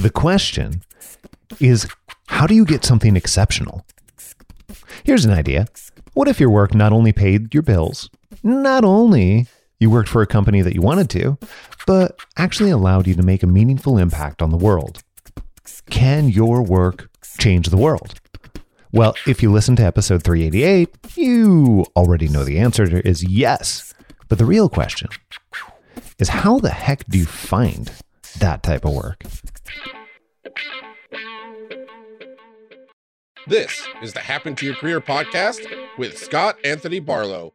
The question is how do you get something exceptional? Here's an idea. What if your work not only paid your bills, not only you worked for a company that you wanted to, but actually allowed you to make a meaningful impact on the world? Can your work change the world? Well, if you listen to episode 388, you already know the answer is yes. But the real question is how the heck do you find that type of work? This is the Happen to Your Career podcast with Scott Anthony Barlow.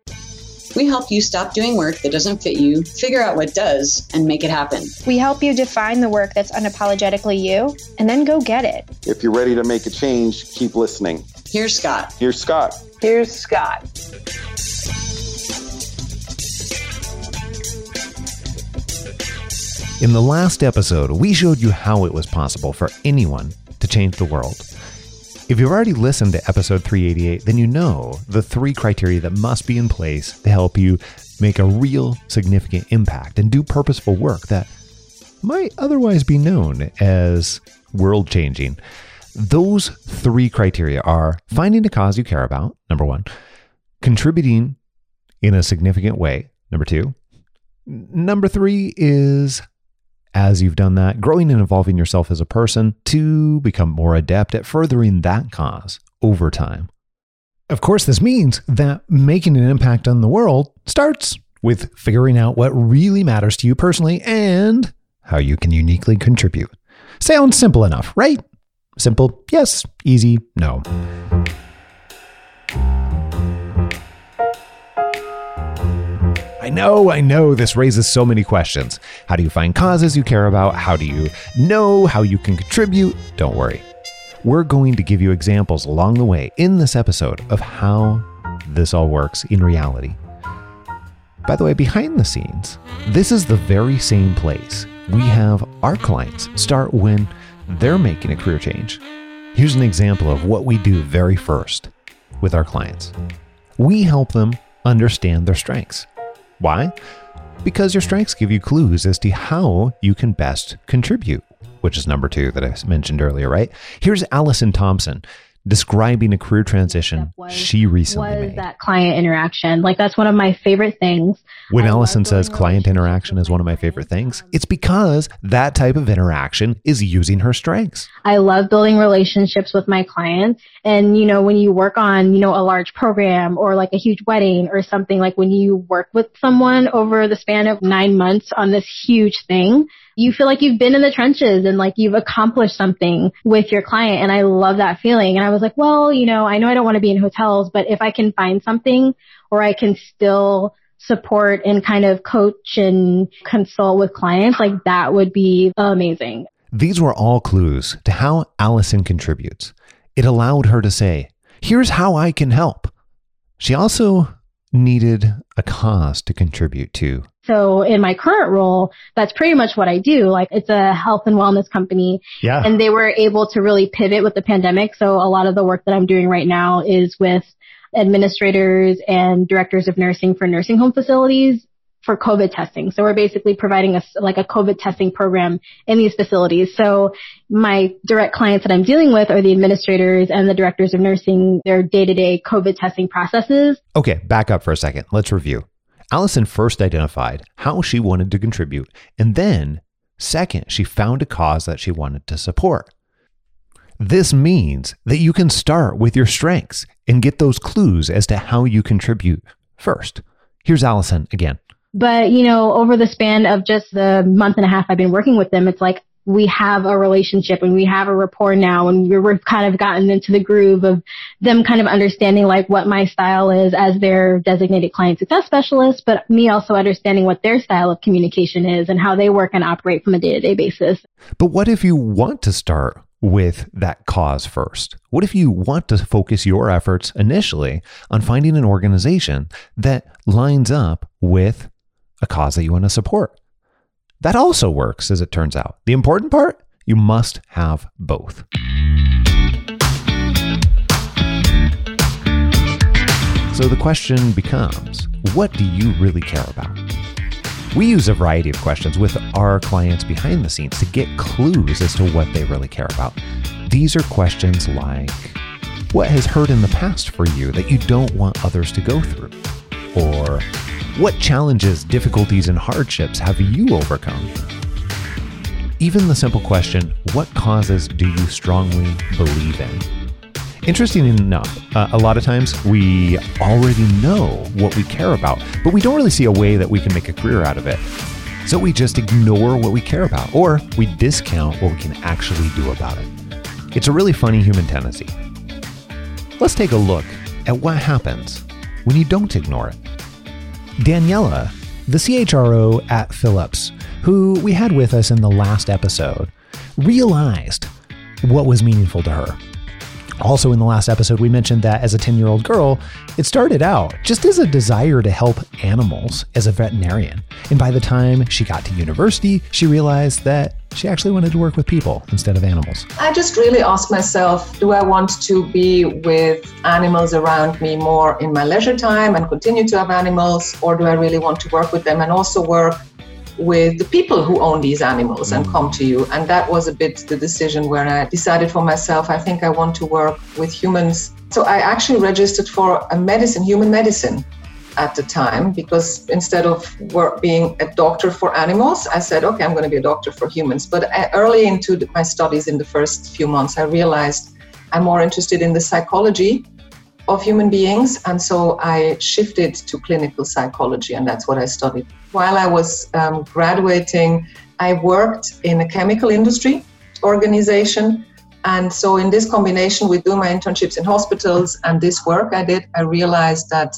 We help you stop doing work that doesn't fit you, figure out what does, and make it happen. We help you define the work that's unapologetically you, and then go get it. If you're ready to make a change, keep listening. Here's Scott. Here's Scott. Here's Scott. In the last episode, we showed you how it was possible for anyone to change the world. If you've already listened to episode 388, then you know the three criteria that must be in place to help you make a real significant impact and do purposeful work that might otherwise be known as world changing. Those three criteria are finding a cause you care about, number one, contributing in a significant way, number two. Number three is as you've done that, growing and evolving yourself as a person to become more adept at furthering that cause over time. Of course, this means that making an impact on the world starts with figuring out what really matters to you personally and how you can uniquely contribute. Sounds simple enough, right? Simple, yes. Easy, no. I know, I know this raises so many questions. How do you find causes you care about? How do you know how you can contribute? Don't worry. We're going to give you examples along the way in this episode of how this all works in reality. By the way, behind the scenes, this is the very same place we have our clients start when they're making a career change. Here's an example of what we do very first with our clients we help them understand their strengths. Why? Because your strengths give you clues as to how you can best contribute, which is number two that I mentioned earlier, right? Here's Allison Thompson describing a career transition was, she recently was made. that client interaction. Like that's one of my favorite things. When I Allison says client interaction is one of my favorite things, it's because that type of interaction is using her strengths. I love building relationships with my clients. And, you know, when you work on, you know, a large program or like a huge wedding or something, like when you work with someone over the span of nine months on this huge thing, you feel like you've been in the trenches and like you've accomplished something with your client. And I love that feeling. And I was like, well, you know, I know I don't want to be in hotels, but if I can find something where I can still support and kind of coach and consult with clients, like that would be amazing. These were all clues to how Allison contributes. It allowed her to say, Here's how I can help. She also needed a cause to contribute to. So in my current role, that's pretty much what I do. Like it's a health and wellness company Yeah. and they were able to really pivot with the pandemic. So a lot of the work that I'm doing right now is with administrators and directors of nursing for nursing home facilities for COVID testing. So we're basically providing a, like a COVID testing program in these facilities. So my direct clients that I'm dealing with are the administrators and the directors of nursing, their day to day COVID testing processes. Okay, back up for a second. Let's review. Allison first identified how she wanted to contribute, and then, second, she found a cause that she wanted to support. This means that you can start with your strengths and get those clues as to how you contribute first. Here's Allison again. But, you know, over the span of just the month and a half I've been working with them, it's like we have a relationship and we have a rapport now and we've kind of gotten into the groove of them kind of understanding like what my style is as their designated client success specialist, but me also understanding what their style of communication is and how they work and operate from a day to day basis. But what if you want to start with that cause first? What if you want to focus your efforts initially on finding an organization that lines up with a cause that you want to support? That also works, as it turns out. The important part, you must have both. So the question becomes what do you really care about? We use a variety of questions with our clients behind the scenes to get clues as to what they really care about. These are questions like What has hurt in the past for you that you don't want others to go through? Or What challenges, difficulties, and hardships have you overcome? Even the simple question, What causes do you strongly believe in? Interesting enough, uh, a lot of times we already know what we care about, but we don't really see a way that we can make a career out of it. So we just ignore what we care about, or we discount what we can actually do about it. It's a really funny human tendency. Let's take a look at what happens when you don't ignore it. Daniela, the CHRO at Philips, who we had with us in the last episode, realized what was meaningful to her also, in the last episode, we mentioned that as a 10 year old girl, it started out just as a desire to help animals as a veterinarian. And by the time she got to university, she realized that she actually wanted to work with people instead of animals. I just really asked myself do I want to be with animals around me more in my leisure time and continue to have animals, or do I really want to work with them and also work with the people who own these animals and come to you. And that was a bit the decision where I decided for myself, I think I want to work with humans. So I actually registered for a medicine, human medicine at the time because instead of work, being a doctor for animals, I said, okay, I'm going to be a doctor for humans. But uh, early into my studies in the first few months, I realized I'm more interested in the psychology of human beings. And so I shifted to clinical psychology, and that's what I studied. While I was um, graduating, I worked in a chemical industry organization. And so, in this combination with doing my internships in hospitals and this work I did, I realized that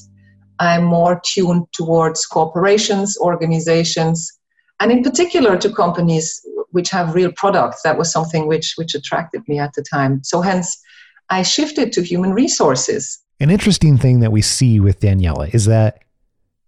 I'm more tuned towards corporations, organizations, and in particular to companies which have real products. That was something which, which attracted me at the time. So, hence, I shifted to human resources. An interesting thing that we see with Daniela is that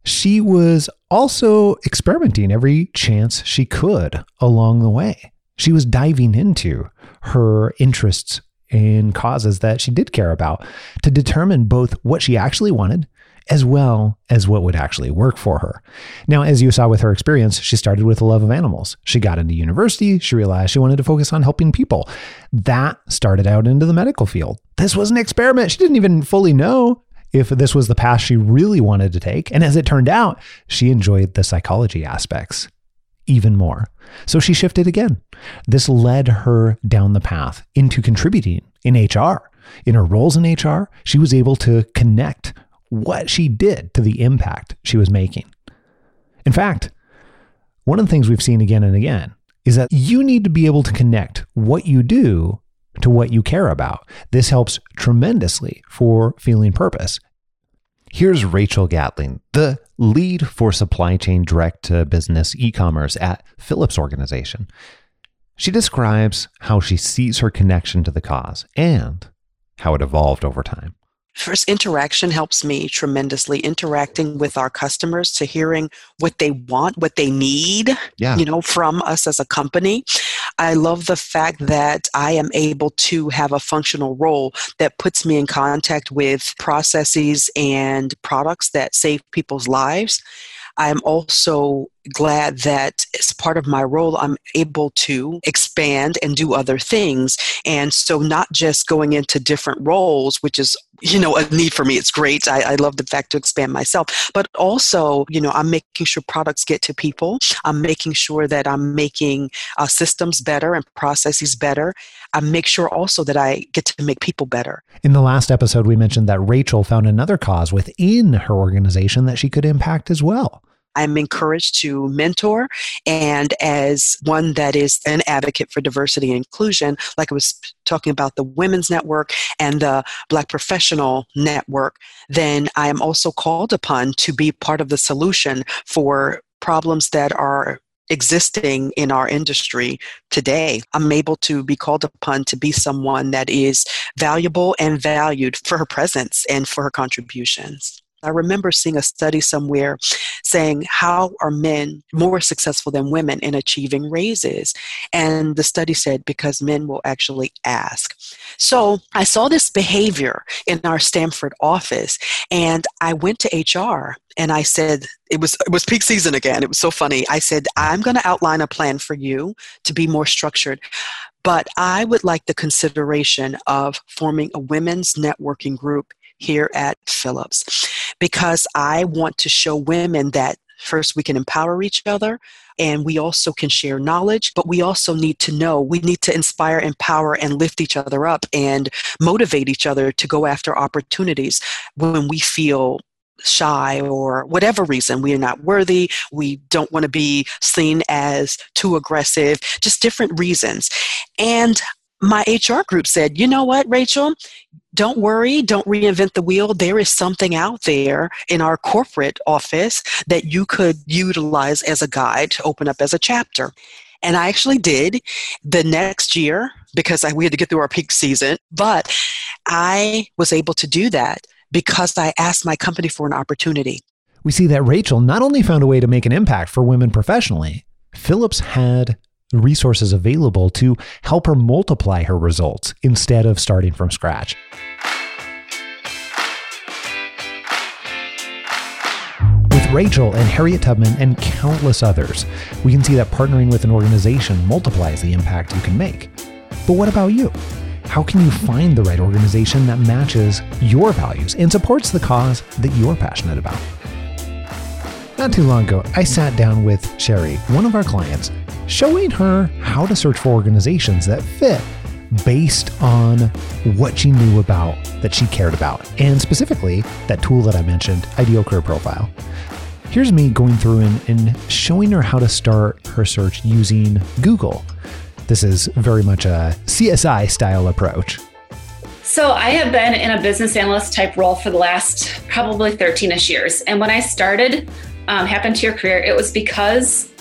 she was also experimenting every chance she could along the way. She was diving into her interests and causes that she did care about to determine both what she actually wanted as well as what would actually work for her. Now, as you saw with her experience, she started with a love of animals. She got into university, she realized she wanted to focus on helping people. That started out into the medical field. This was an experiment. She didn't even fully know if this was the path she really wanted to take. And as it turned out, she enjoyed the psychology aspects even more. So she shifted again. This led her down the path into contributing in HR. In her roles in HR, she was able to connect what she did to the impact she was making. In fact, one of the things we've seen again and again is that you need to be able to connect what you do to what you care about. This helps tremendously for feeling purpose. Here's Rachel Gatling, the lead for supply chain direct to business e commerce at Philips Organization. She describes how she sees her connection to the cause and how it evolved over time. First, interaction helps me tremendously. Interacting with our customers to hearing what they want, what they need, yeah. you know, from us as a company. I love the fact that I am able to have a functional role that puts me in contact with processes and products that save people's lives. I am also glad that as part of my role, I'm able to expand and do other things. And so, not just going into different roles, which is, you know, a need for me. It's great. I, I love the fact to expand myself, but also, you know, I'm making sure products get to people. I'm making sure that I'm making uh, systems better and processes better. I make sure also that I get to make people better. In the last episode, we mentioned that Rachel found another cause within her organization that she could impact as well. I'm encouraged to mentor. And as one that is an advocate for diversity and inclusion, like I was talking about the Women's Network and the Black Professional Network, then I am also called upon to be part of the solution for problems that are existing in our industry today. I'm able to be called upon to be someone that is valuable and valued for her presence and for her contributions. I remember seeing a study somewhere saying, How are men more successful than women in achieving raises? And the study said, Because men will actually ask. So I saw this behavior in our Stanford office, and I went to HR and I said, it was it was peak season again. It was so funny. I said, I'm going to outline a plan for you to be more structured. But I would like the consideration of forming a women's networking group here at Philips. Because I want to show women that first we can empower each other and we also can share knowledge but we also need to know we need to inspire empower and lift each other up and motivate each other to go after opportunities when we feel shy or whatever reason. We are not worthy. We don't want to be seen as too aggressive. Just different reasons. And my hr group said you know what rachel? Don't worry. Don't reinvent the wheel. There is something out there in our corporate office that you could utilize as a guide to open up as a chapter. And I actually did the next year because I, we had to get through our peak season, but I was able to do that because I asked my company for an opportunity. We see that Rachel not only found a way to make an impact for women professionally, Philips had resources available to help her multiply her results instead of starting from scratch. With Rachel and Harriet Tubman and countless others, we can see that partnering with an organization multiplies the impact you can make. But what about you? How can you find the right organization that matches your values and supports the cause that you're passionate about? Not too long ago, I sat down with Sherry, one of our clients, showing her how to search for organizations that fit based on what she knew about that she cared about, and specifically that tool that I mentioned, Ideal Career Profile. Here's me going through and, and showing her how to start her search using Google. This is very much a CSI style approach. So, I have been in a business analyst type role for the last probably 13 ish years. And when I started um, Happen to Your Career, it was because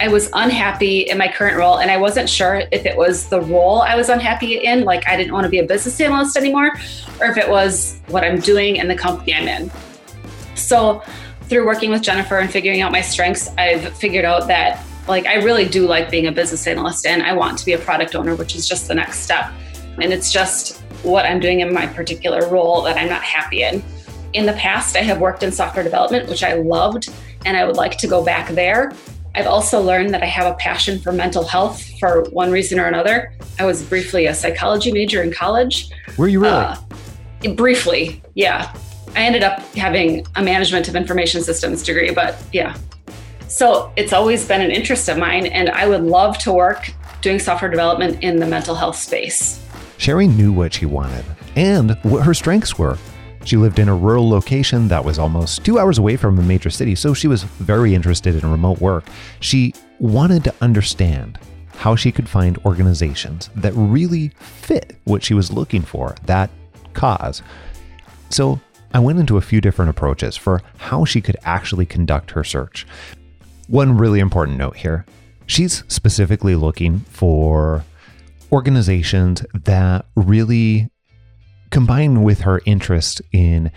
I was unhappy in my current role and I wasn't sure if it was the role I was unhappy in, like I didn't want to be a business analyst anymore, or if it was what I'm doing and the company I'm in. So, through working with Jennifer and figuring out my strengths, I've figured out that like I really do like being a business analyst and I want to be a product owner, which is just the next step. And it's just what I'm doing in my particular role that I'm not happy in. In the past, I have worked in software development, which I loved, and I would like to go back there. I've also learned that I have a passion for mental health for one reason or another. I was briefly a psychology major in college. Were you really? Uh, briefly, yeah. I ended up having a management of information systems degree, but yeah. So it's always been an interest of mine, and I would love to work doing software development in the mental health space. Sherry knew what she wanted and what her strengths were. She lived in a rural location that was almost two hours away from a major city, so she was very interested in remote work. She wanted to understand how she could find organizations that really fit what she was looking for, that cause. So I went into a few different approaches for how she could actually conduct her search. One really important note here she's specifically looking for organizations that really combine with her interest in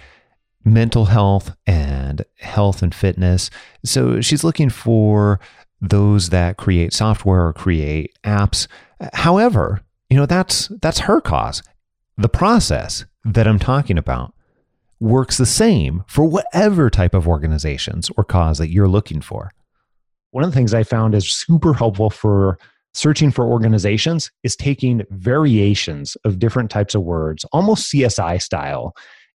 mental health and health and fitness. So she's looking for those that create software or create apps. However, you know that's that's her cause. The process that I'm talking about works the same for whatever type of organizations or cause that you're looking for. One of the things I found is super helpful for searching for organizations is taking variations of different types of words, almost CSI style,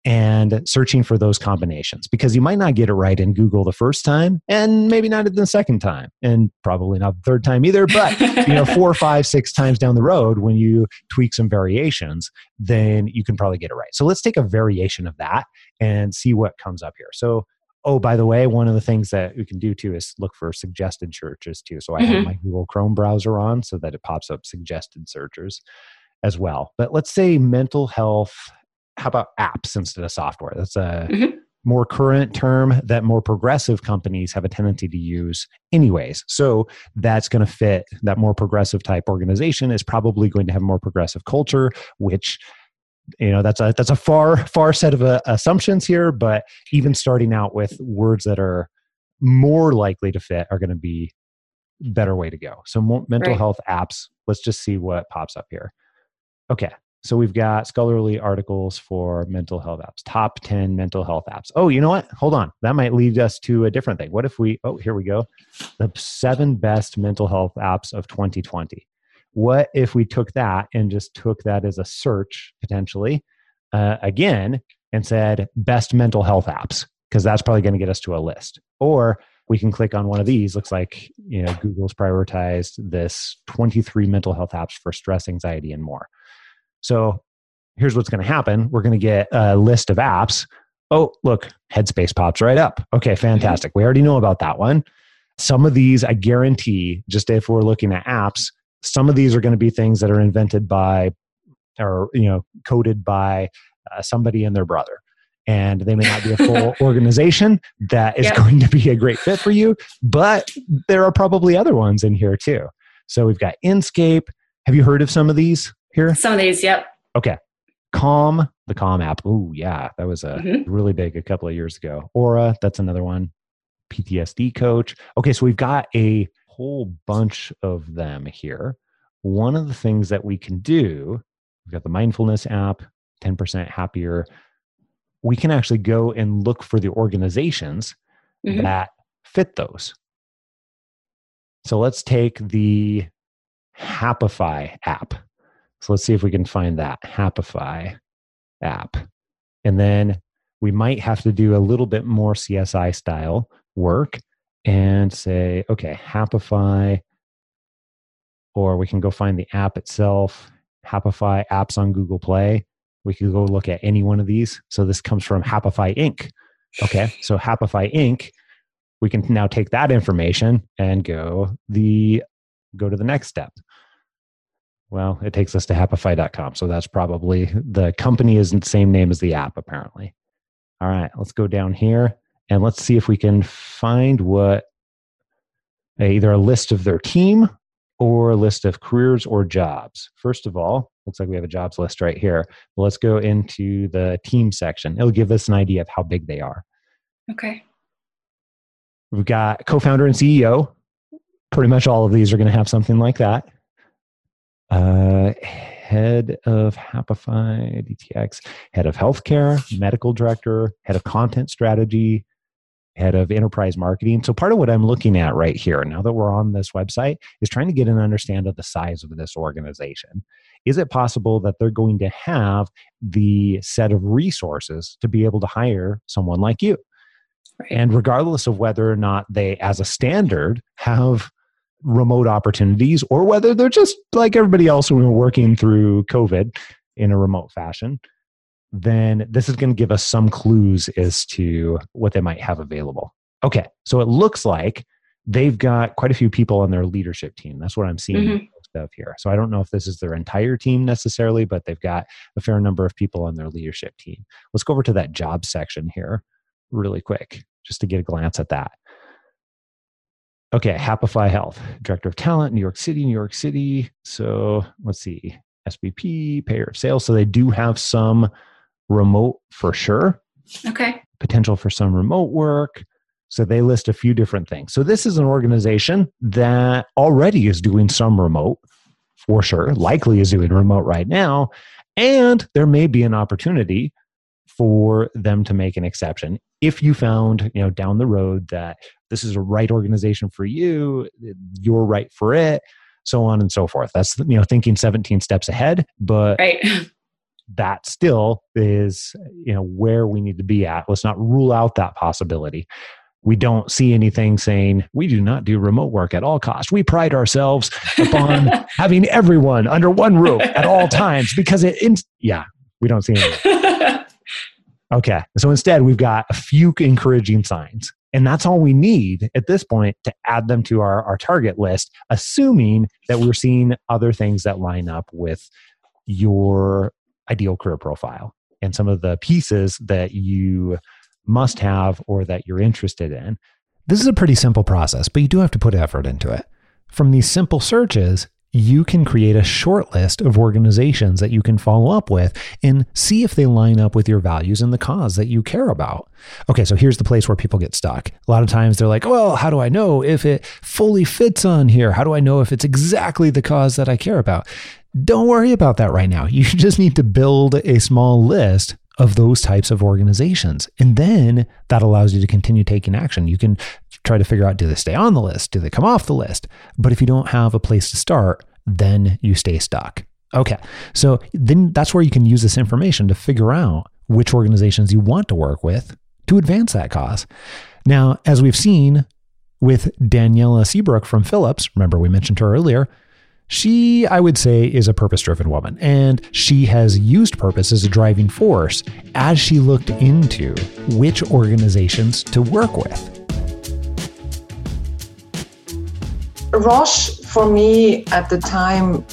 and searching for those combinations because you might not get it right in Google the first time and maybe not the second time and probably not the third time either. But you know, four, five, six times down the road, when you tweak some variations, then you can probably get it right. So let's take a variation of that and see what comes up here. So oh by the way one of the things that we can do too is look for suggested searches too so i mm-hmm. have my google chrome browser on so that it pops up suggested searches as well but let's say mental health how about apps instead of software that's a mm-hmm. more current term that more progressive companies have a tendency to use anyways so that's going to fit that more progressive type organization is probably going to have more progressive culture which you know that's a that's a far far set of uh, assumptions here but even starting out with words that are more likely to fit are going to be better way to go. So more mental Right. health apps let's just see what pops up here. Okay so we've got scholarly articles for mental health apps top 10 mental health apps. Oh you know what? Hold on. That might lead us to a different thing. What if we oh here we go. The seven best mental health apps of 2020 what if we took that and just took that as a search potentially uh, again and said best mental health apps because that's probably going to get us to a list. Or we can click on one of these looks like you know google's prioritized this 23 mental health apps for stress anxiety and more. So here's what's going to happen. We're going to get a list of apps. Oh look headspace pops right up. Okay fantastic. We already know about that one. Some of these i guarantee just if we're looking at apps some of these are going to be things that are invented by or you know coded by uh, somebody and their brother. And they may not be a full organization that is Yep. going to be a great fit for you but there are probably other ones in here too. So we've got inscape have you heard of some of these here? Some of these, yep. okay. Calm the calm app. Oh yeah that was a Mhm. really big a couple of years ago. Aura that's another one. Ptsd coach. Okay so we've got a whole bunch of them here. One of the things that we can do we've got the mindfulness app 10% happier. We can actually go and look for the organizations Mhm. that fit those. So let's take the happify app. So let's see if we can find that happify app. And then we might have to do a little bit more csi style work and say okay happify or we can go find the app itself happify apps on google play. We could go look at any one of these. So this comes from happify inc. Okay so happify inc. We can now take that information and go the go to the next step. Well it takes us to happify.com so that's probably the company isn't the same name as the app apparently. All right let's go down here and let's see if we can find what either a list of their team or a list of careers or jobs first of all looks like we have a jobs list right here let's go into the team section it'll give us an idea of how big they are Okay. We've got co-founder and CEO. Pretty much all of these are going to have something like that. Uh, head of Happify DTX, head of healthcare, medical director, head of content strategy, head of enterprise marketing. So part of what I'm looking at right here, now that we're on this website, is trying to get an understand of the size of this organization. Is it possible that they're going to have the set of resources to be able to hire someone like you? Right. And regardless of whether or not they, as a standard, have remote opportunities or whether they're just like everybody else who are working through COVID in a remote fashion, then this is going to give us some clues as to what they might have available. Okay, so it looks like they've got quite a few people on their leadership team. That's what I'm seeing Mhm. most of here. So I don't know if this is their entire team necessarily, but they've got a fair number of people on their leadership team. Let's go over to that job section here really quick just to get a glance at that. Okay, Happify Health, Director of Talent, New York City, New York City. So let's see, SVP, Payer of Sales. So they do have some remote for sure, Okay. potential for some remote work. So they list a few different things. So this is an organization that already is doing some remote for sure, likely is doing remote right now. And there may be an opportunity for them to make an exception if you found you know down the road that this is a right organization for you you're right for it so on and so forth that's you know thinking 17 steps ahead but Right. that still is you know where we need to be at let's not rule out that possibility we don't see anything saying we do not do remote work at all costs we pride ourselves upon having everyone under one roof at all times because it in, yeah we don't see anything Okay. So instead, we've got a few encouraging signs. And that's all we need at this point to add them to our, our target list, assuming that we're seeing other things that line up with your ideal career profile and some of the pieces that you must have or that you're interested in. This is a pretty simple process, but you do have to put effort into it. From these simple searches, you can create a short list of organizations that you can follow up with and see if they line up with your values and the cause that you care about. Okay, so here's the place where people get stuck. A lot of times they're like, well, how do I know if it fully fits on here? How do I know if it's exactly the cause that I care about? Don't worry about that right now. You just need to build a small list of those types of organizations. And then that allows you to continue taking action. You can try to figure out do they stay on the list? Do they come off the list? But if you don't have a place to start, then you stay stuck. Okay. So then that's where you can use this information to figure out which organizations you want to work with to advance that cause. Now, as we've seen with Daniela Seabrook from Philips, remember we mentioned her earlier, she, I would say, is a purpose driven woman, and she has used purpose as a driving force as she looked into which organizations to work with. Roche, for me at the time,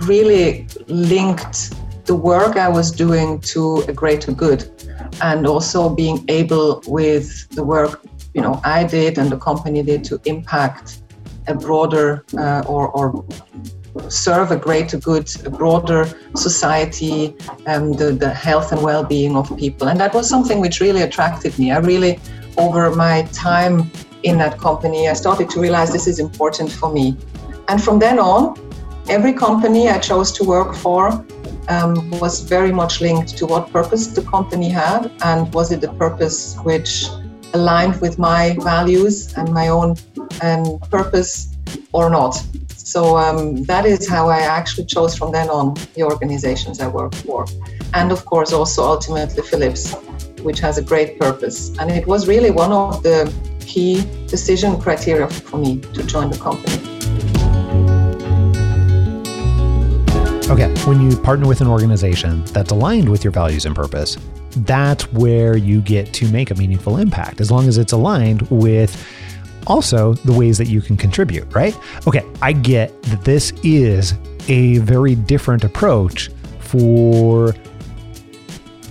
really linked the work I was doing to a greater good, and also being able with the work you know I did and the company did to impact a broader uh, or, or serve a greater good, a broader society, and the, the health and well-being of people. And that was something which really attracted me. I really, over my time in that company, I started to realize this is important for me. And from then on, every company I chose to work for um, was very much linked to what purpose the company had, and was it the purpose which aligned with my values and my own um, purpose or not. So um, that is how I actually chose from then on the organizations I work for. And of course, also ultimately Philips, which has a great purpose. And it was really one of the key decision criteria for me to join the company. Okay, when you partner with an organization that's aligned with your values and purpose, that's where you get to make a meaningful impact as long as it's aligned with also the ways that you can contribute, right? Okay, I get that this is a very different approach for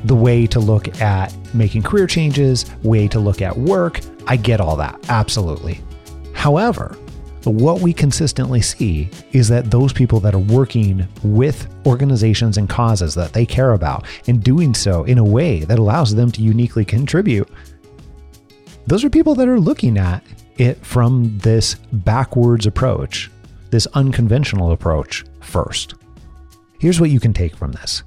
the way to look at making career changes, way to look at work. I get all that, absolutely. However, what we consistently see is that those people that are working with organizations and causes that they care about and doing so in a way that allows them to uniquely contribute, those are people that are looking at it from this backwards approach, this unconventional approach first. Here's what you can take from this.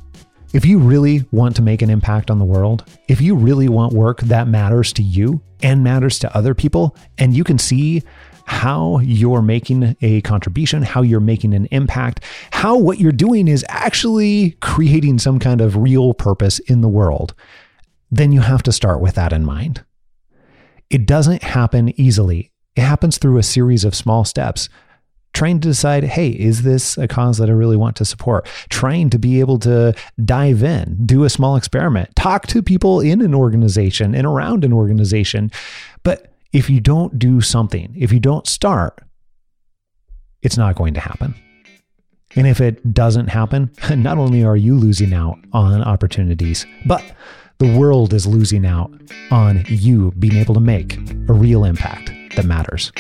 If you really want to make an impact on the world, if you really want work that matters to you and matters to other people, and you can see how you're making a contribution, how you're making an impact, how what you're doing is actually creating some kind of real purpose in the world, then you have to start with that in mind. It doesn't happen easily. It happens through a series of small steps. Trying to decide, hey, is this a cause that I really want to support? Trying to be able to dive in, do a small experiment, talk to people in an organization and around an organization. But if you don't do something, if you don't start, it's not going to happen. And if it doesn't happen, not only are you losing out on opportunities, but the world is losing out on you being able to make a real impact that matters.